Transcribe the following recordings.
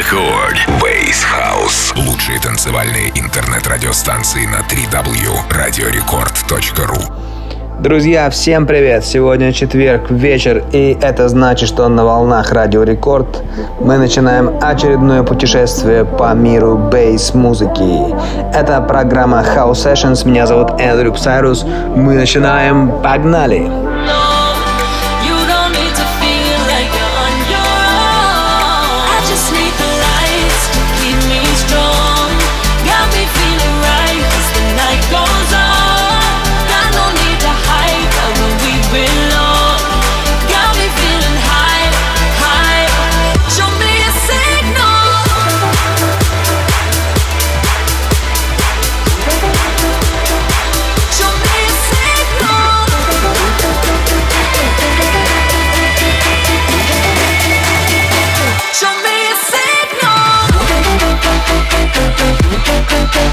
Record. Bass House. Лучшие танцевальные интернет-радиостанции на 3W. radiorecord.ru Друзья, всем привет! Сегодня четверг, вечер, и это значит, что на волнах Радио Рекорд мы начинаем очередное путешествие по миру bass-музыки. Это программа House Sessions, меня зовут Эндрю Псайрус. Мы начинаем, погнали! Погнали!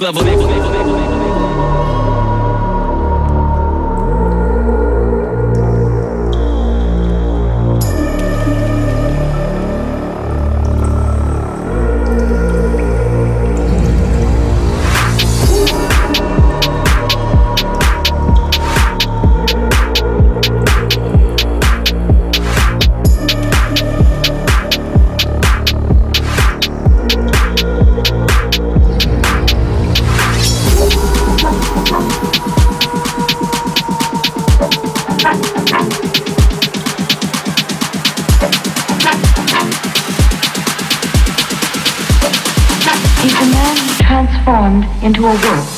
next level. Into a world.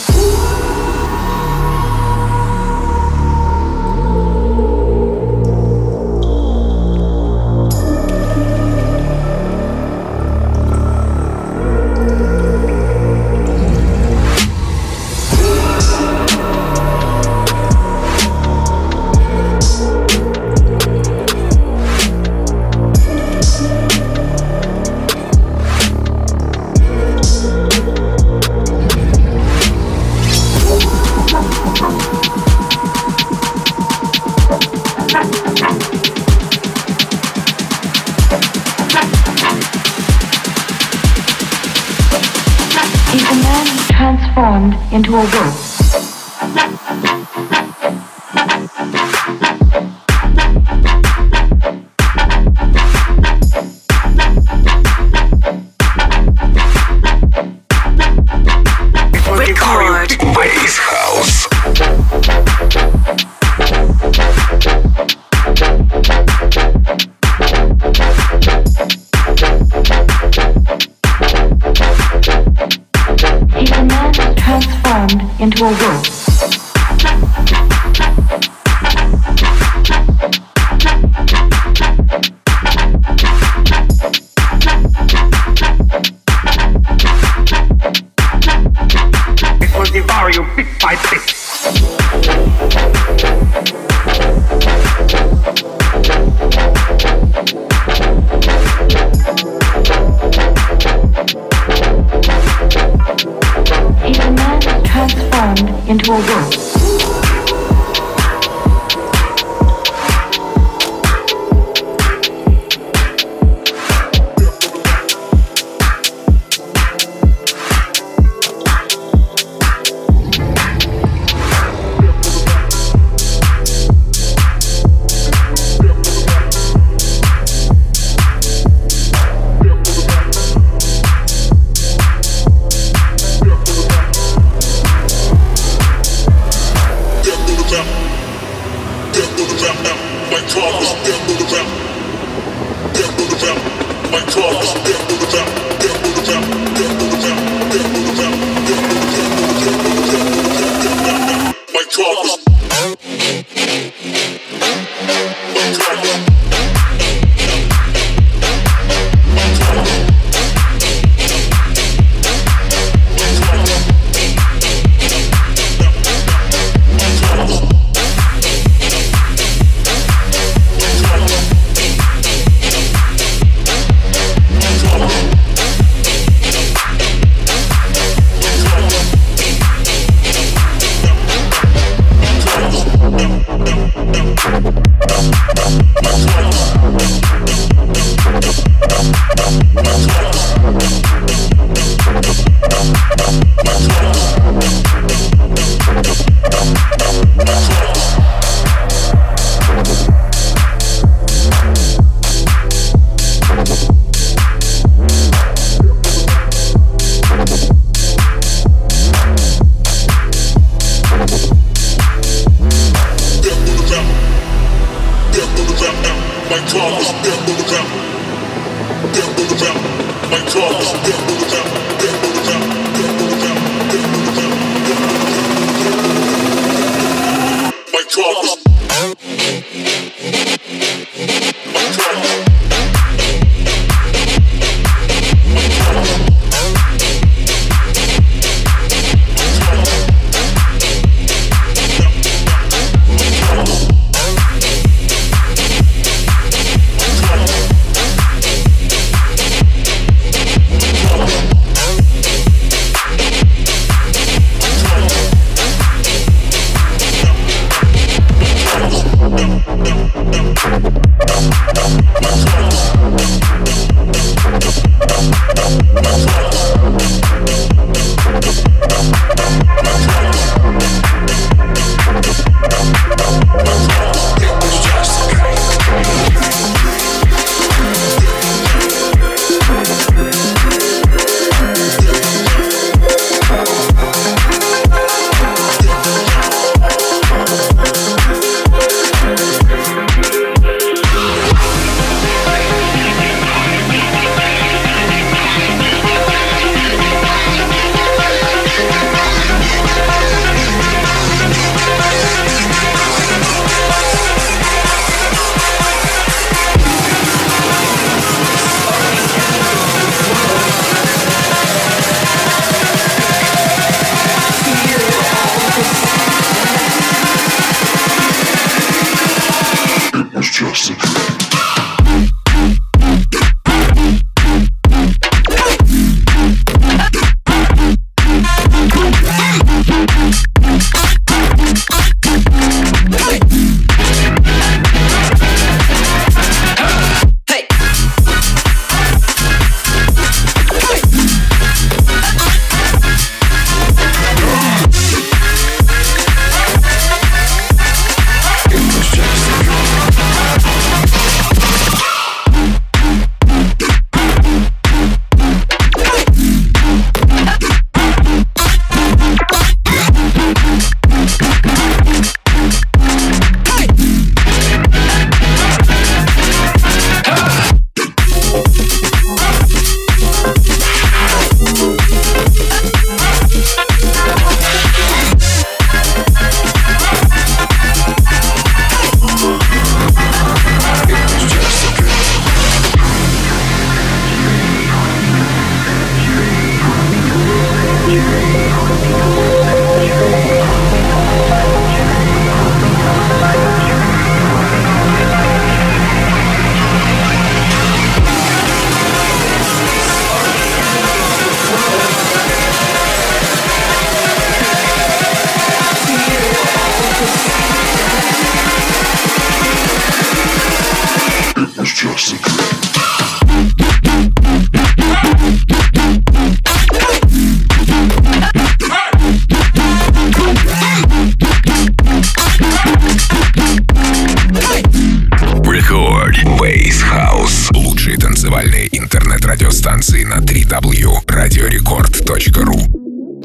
devour you bit by bit. He's a man transformed into a wolf.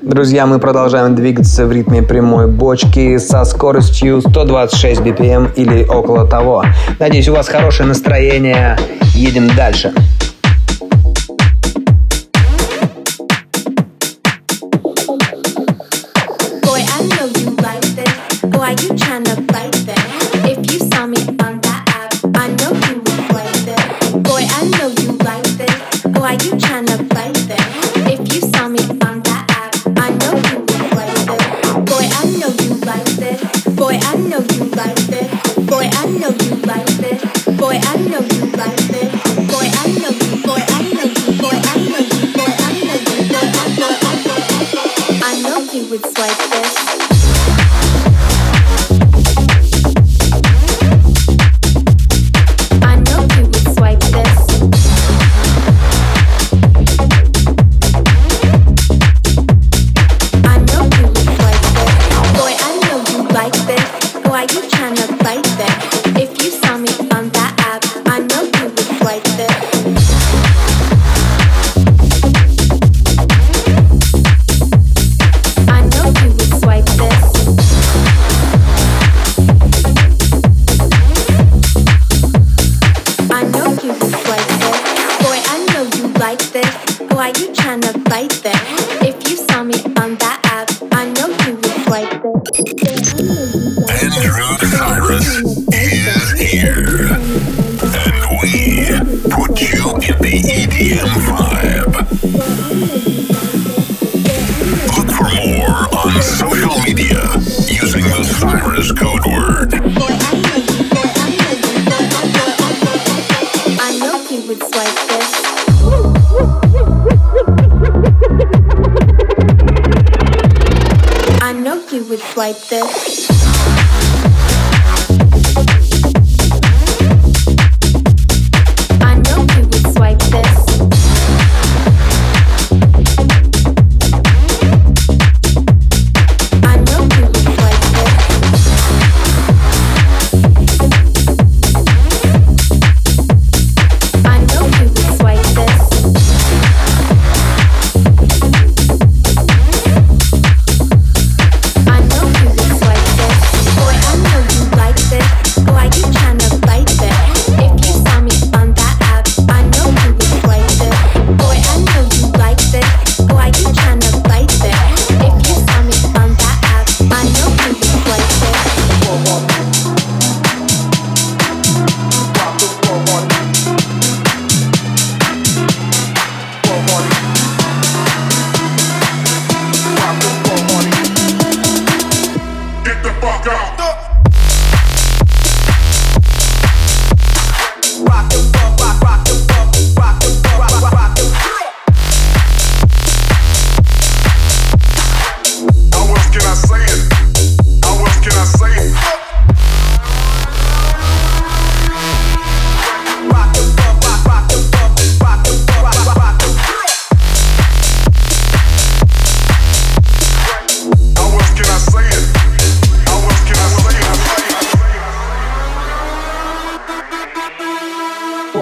Друзья, мы продолжаем двигаться в ритме прямой бочки со скоростью 126 BPM или около того. Надеюсь, у вас хорошее настроение. Едем дальше. like this.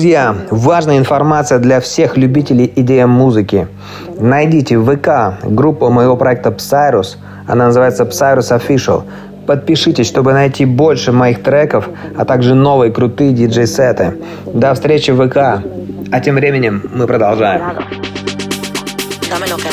Друзья, важная информация для всех любителей EDM музыки. Найдите в ВК группу моего проекта Psyrus. Она называется Psyrus Official. Подпишитесь, чтобы найти больше моих треков, а также новые крутые диджей-сеты. До встречи в ВК. А тем временем мы продолжаем. Dámelo que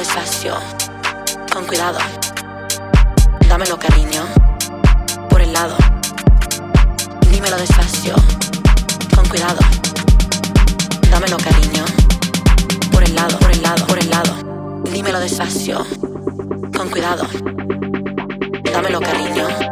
despacio, con cuidado. Dámelo cariño, por el lado. Dímelo despacio, con cuidado. Dámelo cariño, por el lado, por el lado, por el lado. Dímelo despacio, con cuidado. Dámelo cariño.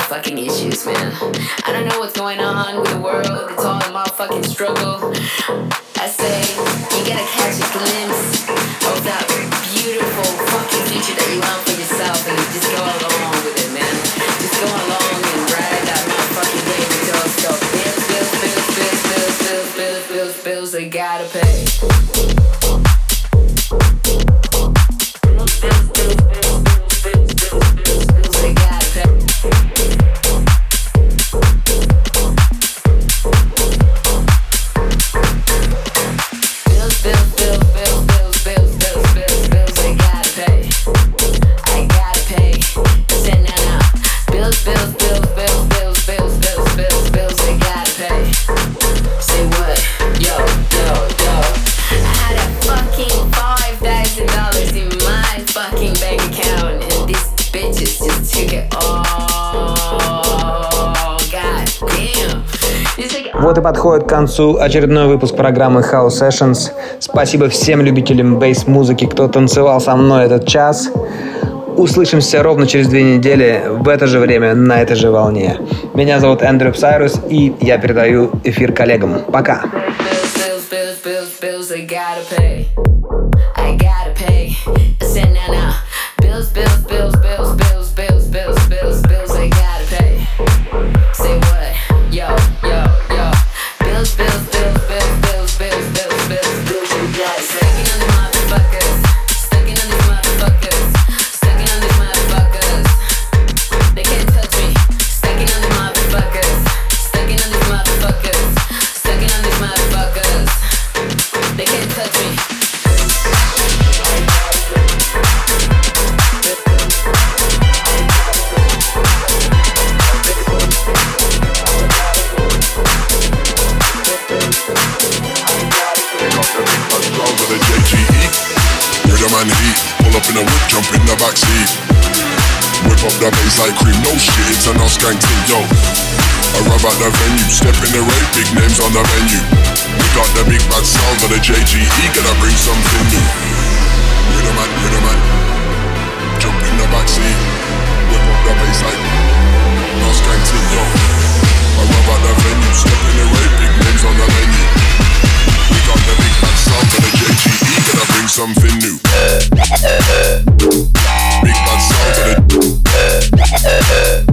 Motherfucking issues, man. I don't know what's going on with the world. It's all a motherfucking struggle. I say you gotta catch a glimpse of that beautiful fucking future that you want for yourself, and just go along with it, man. Just go along and ride that motherfucking wave until stop. Bills, bills, bills, bills, bills, bills, bills, bills, bills, they gotta pay. Вот и подходит к концу очередной выпуск программы House Sessions. Спасибо всем любителям bass-музыки, кто танцевал со мной этот час. Услышимся ровно через две недели в это же время на этой же волне. Меня зовут Эндрю Псайрус, и я передаю эфир коллегам. Пока! Up the bass like cream, no shit, it's an skank team, yo. Arrive at the venue, step in the rave, big names on the menu. We got the big bad sound of the JGE, gonna bring something new. Rhythm and rhythm and jump in the backseat. Whip up the bass like skank team, yo. Arrive at the venue, step in the rave, big names on the menu. We got the big bad sound of the JGE, gonna bring something new. Big bad sound of the えっ?